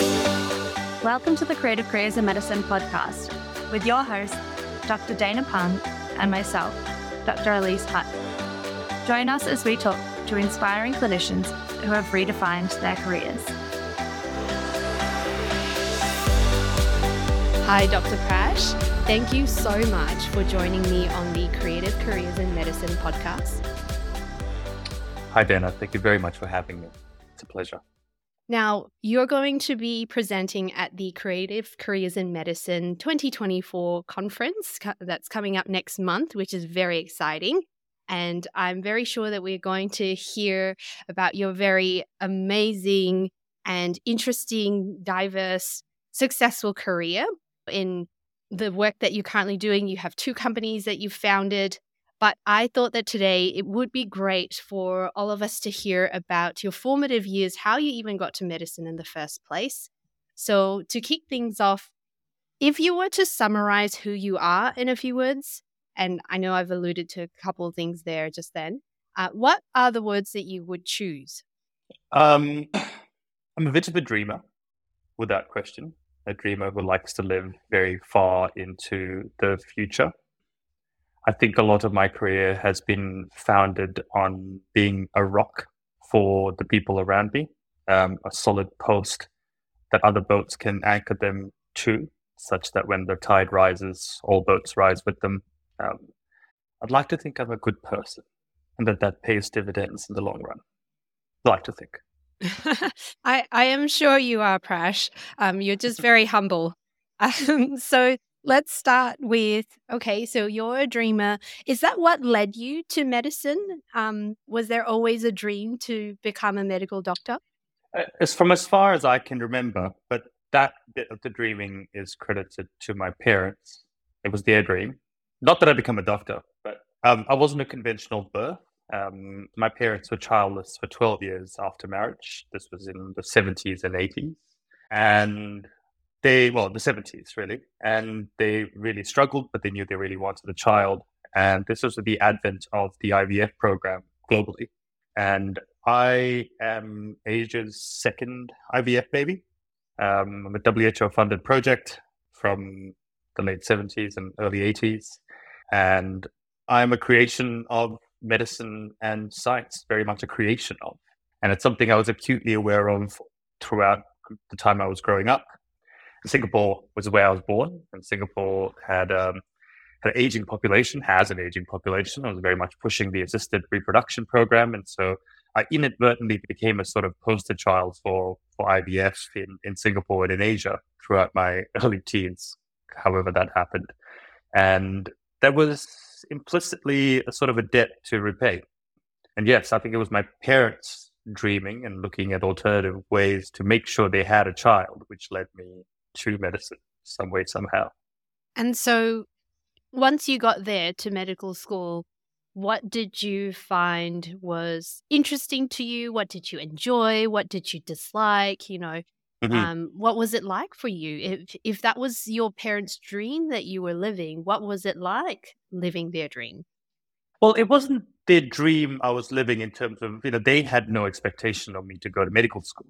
Welcome to the Creative Careers in Medicine podcast with your host, Dr. Dana Phang, and myself, Dr. Elise Hutt. Join us as we talk to inspiring clinicians who have redefined their careers. Hi, Dr. Prash. Thank you so much for joining me on the Creative Careers in Medicine podcast. Hi, Dana. Thank you very much for having me. It's a pleasure. Now, you're going to be presenting at the Creative Careers in Medicine 2024 conference that's coming up next month, which is very exciting. And I'm very sure that we're going to hear about your very amazing and interesting, diverse, successful career in the work that you're currently doing. You have two companies that you've founded. But I thought that today it would be great for all of us to hear about your formative years, how you even got to medicine in the first place. So, to kick things off, if you were to summarize who you are in a few words, and I know I've alluded to a couple of things there just then, uh, what are the words that you would choose? Um, I'm a bit of a dreamer, without question. A dreamer who likes to live very far into the future. I think a lot of my career has been founded on being a rock for the people around me, um, a solid post that other boats can anchor them to, such that when the tide rises, all boats rise with them. Um, I'd like to think I'm a good person and that that pays dividends in the long run. I'd like to think. I, I am sure you are, Prash. Um, you're just very humble. Um, so let's start with okay so you're a dreamer. Is that what led you to medicine? Um, was there always a dream to become a medical doctor? Uh, as from as far as i can remember but that bit of the dreaming is credited to my parents. It was their dream. Not that i become a doctor but um, i wasn't a conventional birth. Um, my parents were childless for 12 years after marriage. This was in the 70s and 80s and they well the 70s really and they really struggled but they knew they really wanted a child and this was the advent of the ivf program globally and i am asia's second ivf baby. Um, i'm a WHO funded project from the late 70s and early 80s and i'm a creation of medicine and science very much a creation of and it's something i was acutely aware of throughout the time i was growing up Singapore was where I was born, and Singapore had um, had an aging population, has an aging population. I was very much pushing the assisted reproduction program, and so I inadvertently became a sort of poster child for for IVF in, in Singapore and in Asia throughout my early teens, however that happened, and there was implicitly a sort of a debt to repay. And yes, I think it was my parents dreaming and looking at alternative ways to make sure they had a child, which led me to medicine some way somehow. And so once you got there to medical school, what did you find was interesting to you? What did you enjoy? What did you dislike? You know, mm-hmm. um, what was it like for you? If if that was your parents' dream that you were living, what was it like living their dream? Well, it wasn't their dream I was living in terms of, you know, they had no expectation of me to go to medical school.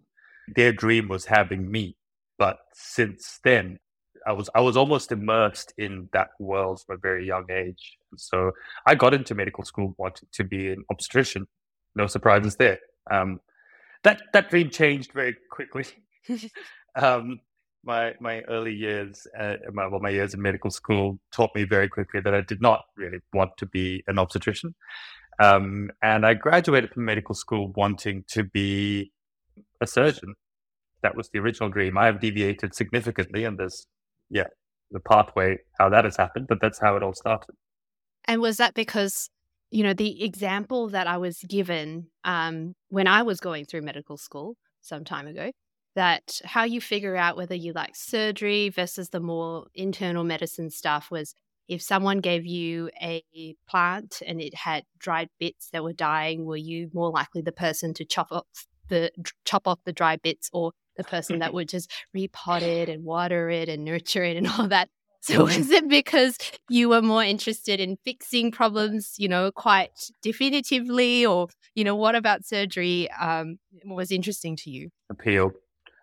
Their dream was having me. But since then, I was I was almost immersed in that world from a very young age. so I got into medical school wanting to be an obstetrician. No surprises there. Um, that that dream changed very quickly. um, my my early years, uh, my, well, my years in medical school taught me very quickly that I did not really want to be an obstetrician. Um, and I graduated from medical school wanting to be a surgeon that was the original dream. I have deviated significantly, and there's yeah the pathway how that has happened, but that's how it all started. And was that because you know the example that I was given um, when I was going through medical school some time ago? That how you figure out whether you like surgery versus the more internal medicine stuff was if someone gave you a plant and it had dried bits that were dying, were you more likely the person to chop off the chop off the dry bits or the person that would just repot it and water it and nurture it and all that. So was it because you were more interested in fixing problems, you know, quite definitively, or you know, what about surgery um, was interesting to you? Appealed.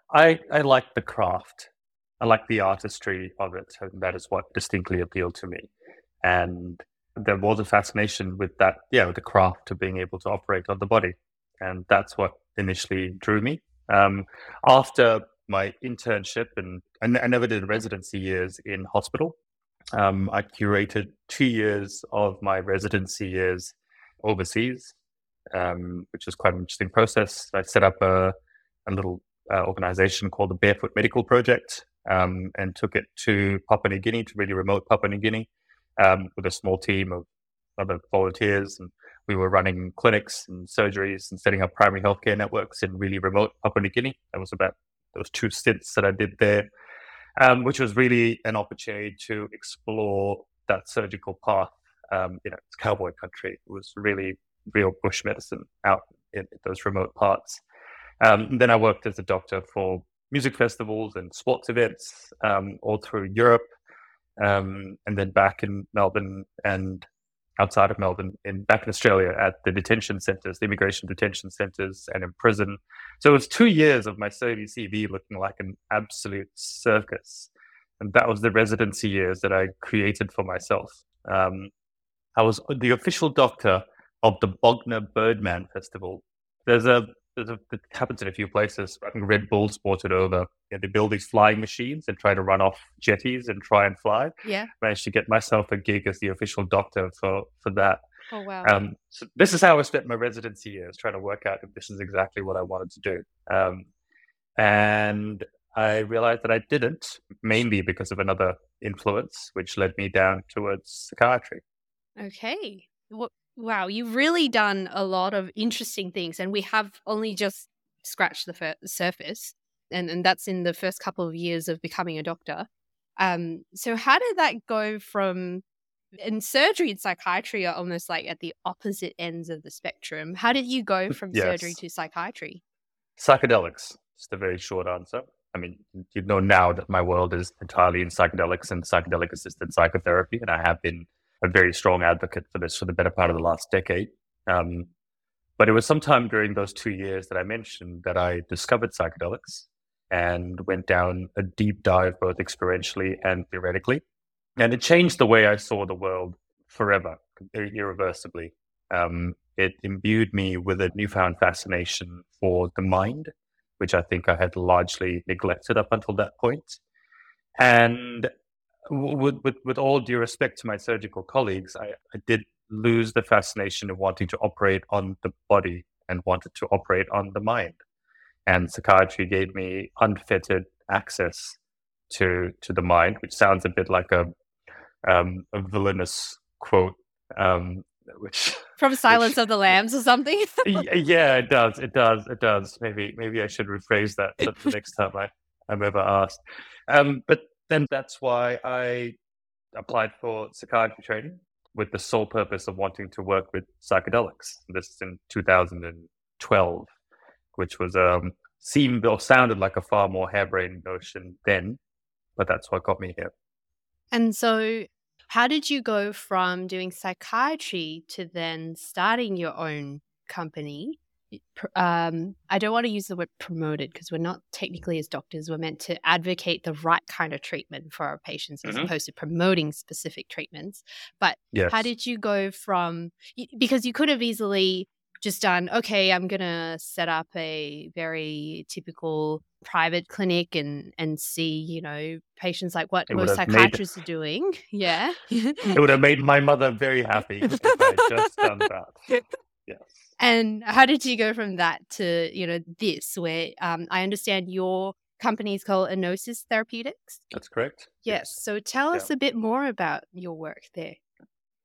I, I like the craft. I like the artistry of it. And that is what distinctly appealed to me. And there was a fascination with that, yeah, with the craft of being able to operate on the body. And that's what initially drew me. Um, after my internship, and I, never did residency years in hospital. Um, I curated two years of my residency years overseas, um, which was quite an interesting process. I set up a, a little uh, organization called the Barefoot Medical Project um, and took it to Papua New Guinea, to really remote Papua New Guinea, um, with a small team of other volunteers. And we were running clinics and surgeries and setting up primary healthcare networks in really remote Papua New Guinea. That was about those two stints that I did there, um, which was really an opportunity to explore that surgical path. Um, you know, it's cowboy country. It was really real bush medicine out in, those remote parts. Um, then I worked as a doctor for music festivals and sports events um, all through Europe, um, and then back in Melbourne and outside of Melbourne, in back in Australia at the detention centres, the immigration detention centres, and in prison. So it was two years of my CV looking like an absolute circus, and that was the residency years that I created for myself. Um, I was the official doctor of the Bognor Birdman Festival. There's a it happens in a few places. I think Red Bull sported over. You know, they build these flying machines and try to run off jetties and try and fly. Yeah. Managed to get myself a gig as the official doctor for, for that. Oh, wow. Um, so this is how I spent my residency years trying to work out if this is exactly what I wanted to do. Um, and I realized that I didn't, mainly because of another influence, which led me down towards psychiatry. Okay. What Wow, you've really done a lot of interesting things, and we have only just scratched the fir- surface, and, and that's in the first couple of years of becoming a doctor. Um, so, how did that go from in surgery and psychiatry are almost like at the opposite ends of the spectrum? How did you go from yes. surgery to psychiatry? Psychedelics. Just a very short answer. I mean, you know now that my world is entirely in psychedelics and psychedelic assisted psychotherapy, and I have been a very strong advocate for this for the better part of the last decade. Um, but it was sometime during those two years that I mentioned that I discovered psychedelics and went down a deep dive, both experientially and theoretically. And it changed the way I saw the world forever, irreversibly. Um, it imbued me with a newfound fascination for the mind, which I think I had largely neglected up until that point. And with, with, with all due respect to my surgical colleagues, I, I did lose the fascination of wanting to operate on the body and wanted to operate on the mind. And psychiatry gave me unfettered access to to the mind, which sounds a bit like a um, a villainous quote, um, which from Silence which, of the Lambs or something. yeah, it does. It does. It does. Maybe maybe I should rephrase that the next time I, I'm ever asked. Um, but then that's why I applied for psychiatry training with the sole purpose of wanting to work with psychedelics. This is in 2012, which was um, seemed or sounded like a far more harebrained notion then, but that's what got me here. And so, how did you go from doing psychiatry to then starting your own company? Um, I don't want to use the word promoted because we're not technically as doctors, we're meant to advocate the right kind of treatment for our patients as mm-hmm. opposed to promoting specific treatments. But yes. how did you go from because you could have easily just done, okay, I'm going to set up a very typical private clinic and and see, you know, patients like what it most psychiatrists made, are doing. Yeah. it would have made my mother very happy if I just done that. Yes. And how did you go from that to, you know, this where um, I understand your company is called Enosis Therapeutics? That's correct. Yes. yes. So tell us yeah. a bit more about your work there.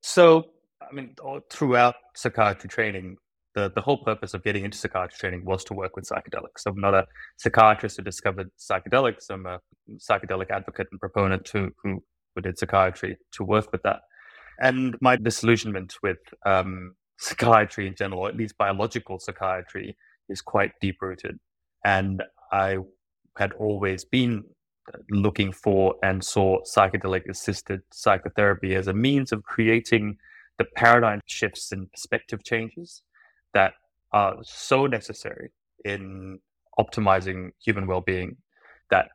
So, I mean, throughout psychiatry training, the, the whole purpose of getting into psychiatry training was to work with psychedelics. I'm not a psychiatrist who discovered psychedelics. I'm a psychedelic advocate and proponent to, who, who did psychiatry to work with that. And my disillusionment with um, psychiatry in general, or at least biological psychiatry, is quite deep rooted. And I had always been looking for and saw psychedelic assisted psychotherapy as a means of creating the paradigm shifts and perspective changes that are so necessary in optimizing human well-being that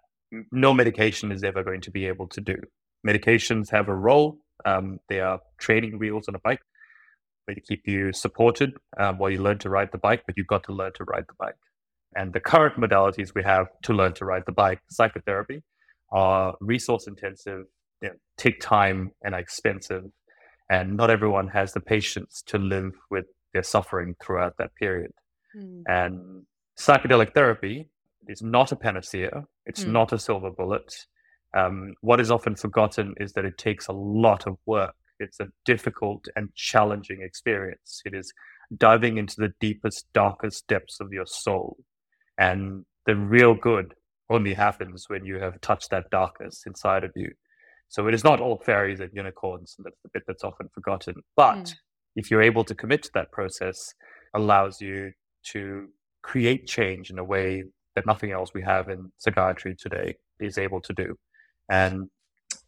no medication is ever going to be able to do. Medications have a role. Um, they are training wheels on a bike to keep you supported um, while you learn to ride the bike, but you've got to learn to ride the bike. And the current modalities we have to learn to ride the bike, psychotherapy, are resource intensive, you know, take time and are expensive. And not everyone has the patience to live with their suffering throughout that period. Mm. And psychedelic therapy is not a panacea, it's mm. not a silver bullet. Um, what is often forgotten is that it takes a lot of work. It's a difficult and challenging experience. It is diving into the deepest, darkest depths of your soul. And the real good only happens when you have touched that darkness inside of you. So it is not all fairies and unicorns, and that's the bit that's often forgotten. But mm. if you're able to commit to that process, allows you to create change in a way that nothing else we have in psychiatry today is able to do. And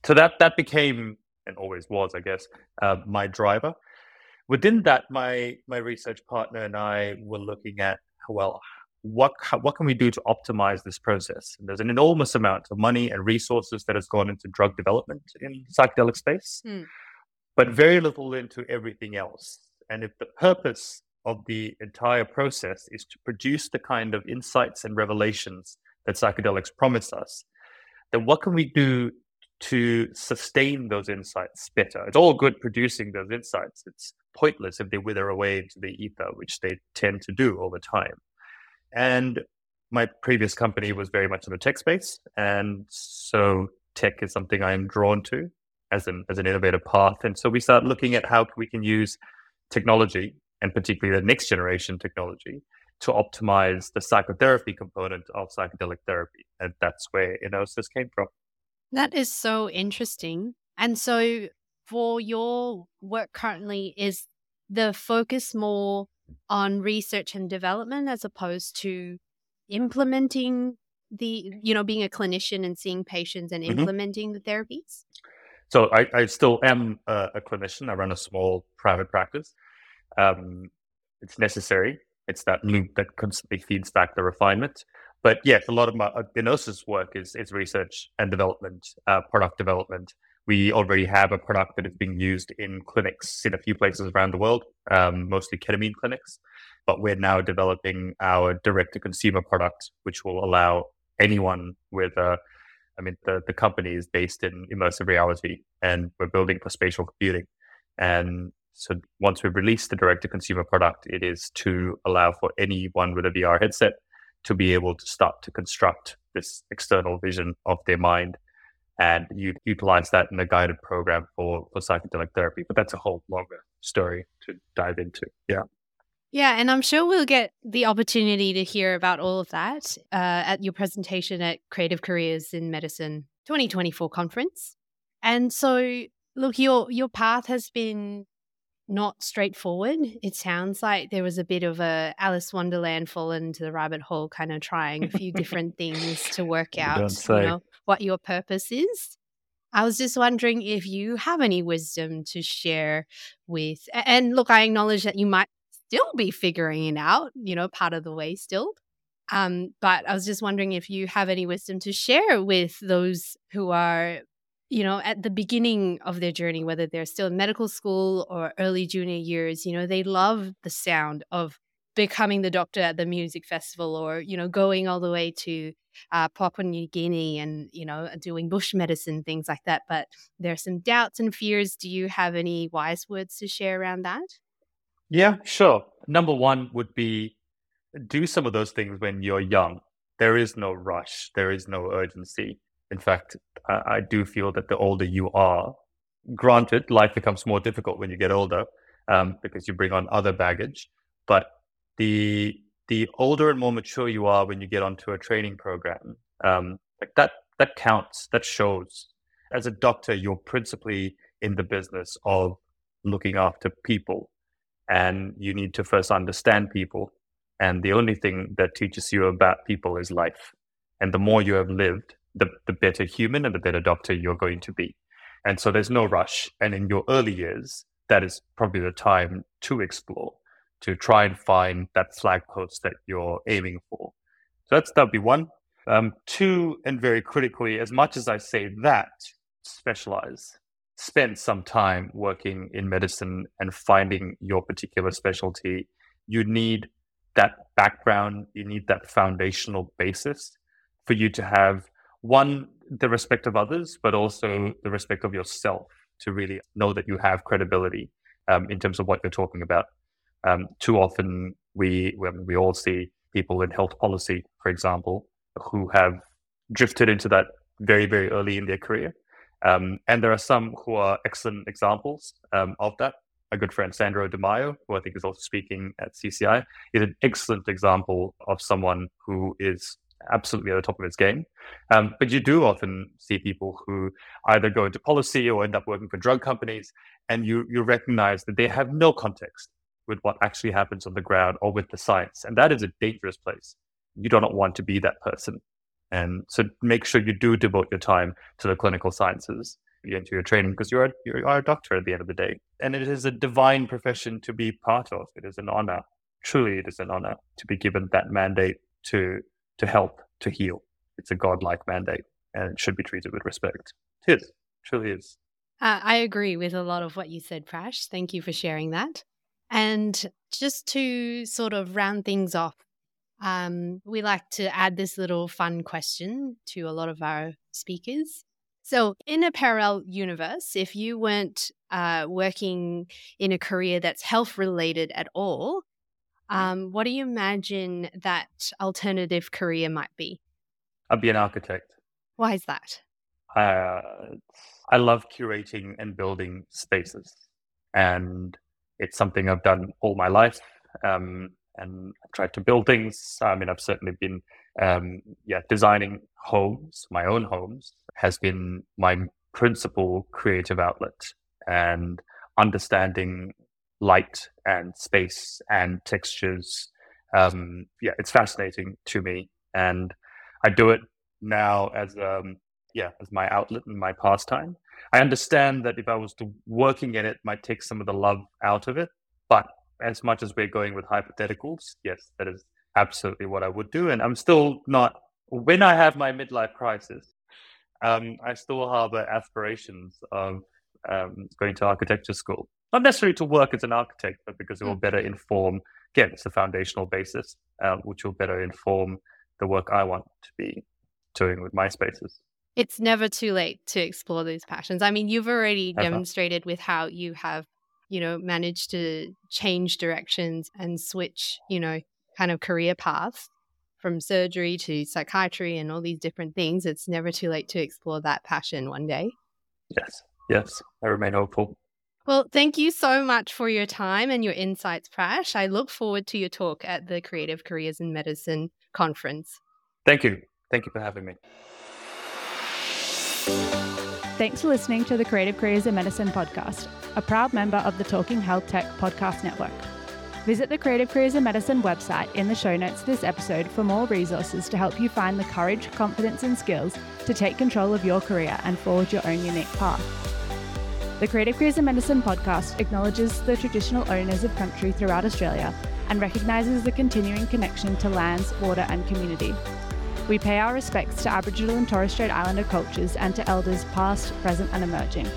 so that that became and always was, I guess, uh, my driver. Within that, my my research partner and I were looking at well, what what can we do to optimize this process? And there's an enormous amount of money and resources that has gone into drug development in psychedelic space, mm. but very little into everything else. And if the purpose of the entire process is to produce the kind of insights and revelations that psychedelics promise us, then what can we do to sustain those insights better? It's all good producing those insights. It's pointless if they wither away into the ether, which they tend to do over time. And my previous company was very much in the tech space. And so tech is something I'm drawn to as an as an innovative path. And so we start looking at how we can use technology and particularly the next generation technology to optimize the psychotherapy component of psychedelic therapy. And that's where Enosis came from. That is so interesting. And so for your work currently, is the focus more on research and development as opposed to implementing the, you know, being a clinician and seeing patients and mm-hmm. implementing the therapies? So I, I still am a, a, clinician. I run a small private practice. Um, it's necessary. It's that loop that constantly feeds back the refinement. But yes, a lot of my uh, work is is research and development, uh, product development, we already have a product that is being used in clinics in a few places around the world, um, mostly ketamine clinics. But we're now developing our direct to consumer product, which will allow anyone with a I mean, the, the company is based in immersive reality and we're building for spatial computing. And so once we release the direct to consumer product, it is to allow for anyone with a VR headset to be able to start to construct this external vision of their mind and you utilize that in a guided program for, for psychedelic therapy. But that's a whole longer story to dive into. Yeah. Yeah, and I'm sure we'll get the opportunity to hear about all of that uh, at your presentation at Creative Careers in Medicine 2024 conference. And so, look, your your path has been not straightforward. It sounds like there was a bit of a Alice Wonderland fall into the rabbit hole, kind of trying a few different things to work out. You know, what your purpose is. I was just wondering if you have any wisdom to share with, and look, I acknowledge that you might still be figuring it out, you know, part of the way still. Um, but I was just wondering if you have any wisdom to share with those who are, you know, at the beginning of their journey, whether they're still in medical school or early junior years, you know, they love the sound of becoming the doctor at the music festival or, you know, going all the way to uh, Papua New Guinea and, you know, doing bush medicine, things like that. But there are some doubts and fears. Do you have any wise words to share around that? Yeah, sure. Number one would be do some of those things when you're young. There is no rush, there is no urgency. In fact, I, I do feel that the older you are, granted, life becomes more difficult when you get older um, because you bring on other baggage. But the the older and more mature you are when you get onto a training program, um, like that that counts. That shows. As a doctor, you're principally in the business of looking after people, and you need to first understand people. And the only thing that teaches you about people is life. And the more you have lived, the, the better human and the better doctor you're going to be. And so there's no rush. And in your early years, that is probably the time to explore to try and find that flag post that you're aiming for. So that's that'd be one. Um, two, and very critically, as much as I say that, specialize. Spend some time working in medicine and finding your particular specialty. You need that background, you need that foundational basis for you to have one, the respect of others, but also the respect of yourself to really know that you have credibility um, in terms of what you're talking about. Um, too often, we we all see people in health policy, for example, who have drifted into that very very early in their career, um, and there are some who are excellent examples um, of that. A good friend, Sandro Demaio, who I think is also speaking at CCI, is an excellent example of someone who is absolutely at the top of its game. Um, but you do often see people who either go into policy or end up working for drug companies, and you you recognize that they have no context with what actually happens on the ground or with the science, and that is a dangerous place. You do not want to be that person, and so make sure you do devote your time to the clinical sciences into your training because you're you are a doctor at the end of the day, and it is a divine profession to be part of. It is an honor. Truly, it is an honor to be given that mandate to to help, to heal. It's a godlike mandate and it should be treated with respect. It is, truly is. Uh, I agree with a lot of what you said, Prash. Thank you for sharing that. And just to sort of round things off, um, we like to add this little fun question to a lot of our speakers. So, in a parallel universe, if you weren't uh, working in a career that's health related at all, um, what do you imagine that alternative career might be? I'd be an architect. Why is that? Uh, I love curating and building spaces, and it's something I've done all my life. Um, and I've tried to build things. I mean, I've certainly been, um, yeah, designing homes. My own homes has been my principal creative outlet, and understanding light and space and textures. Um, yeah, it's fascinating to me, and I do it now as um, yeah as my outlet and my pastime. I understand that if I was to working in it, might take some of the love out of it. But as much as we're going with hypotheticals, yes, that is absolutely what I would do. And I'm still not when I have my midlife crisis. Um, I still harbor aspirations of um, going to architecture school not necessarily to work as an architect, but because it will better inform, again, it's a foundational basis, uh, which will better inform the work I want to be doing with my spaces. It's never too late to explore those passions. I mean, you've already Ever. demonstrated with how you have, you know, managed to change directions and switch, you know, kind of career paths from surgery to psychiatry and all these different things. It's never too late to explore that passion one day. Yes, yes, I remain hopeful. Well, thank you so much for your time and your insights, Prash. I look forward to your talk at the Creative Careers in Medicine conference. Thank you. Thank you for having me. Thanks for listening to the Creative Careers in Medicine podcast, a proud member of the Talking Health Tech podcast network. Visit the Creative Careers in Medicine website in the show notes of this episode for more resources to help you find the courage, confidence, and skills to take control of your career and forge your own unique path. The Creative Careers in Medicine podcast acknowledges the traditional owners of country throughout Australia and recognises the continuing connection to lands, water, and community. We pay our respects to Aboriginal and Torres Strait Islander cultures and to elders past, present, and emerging.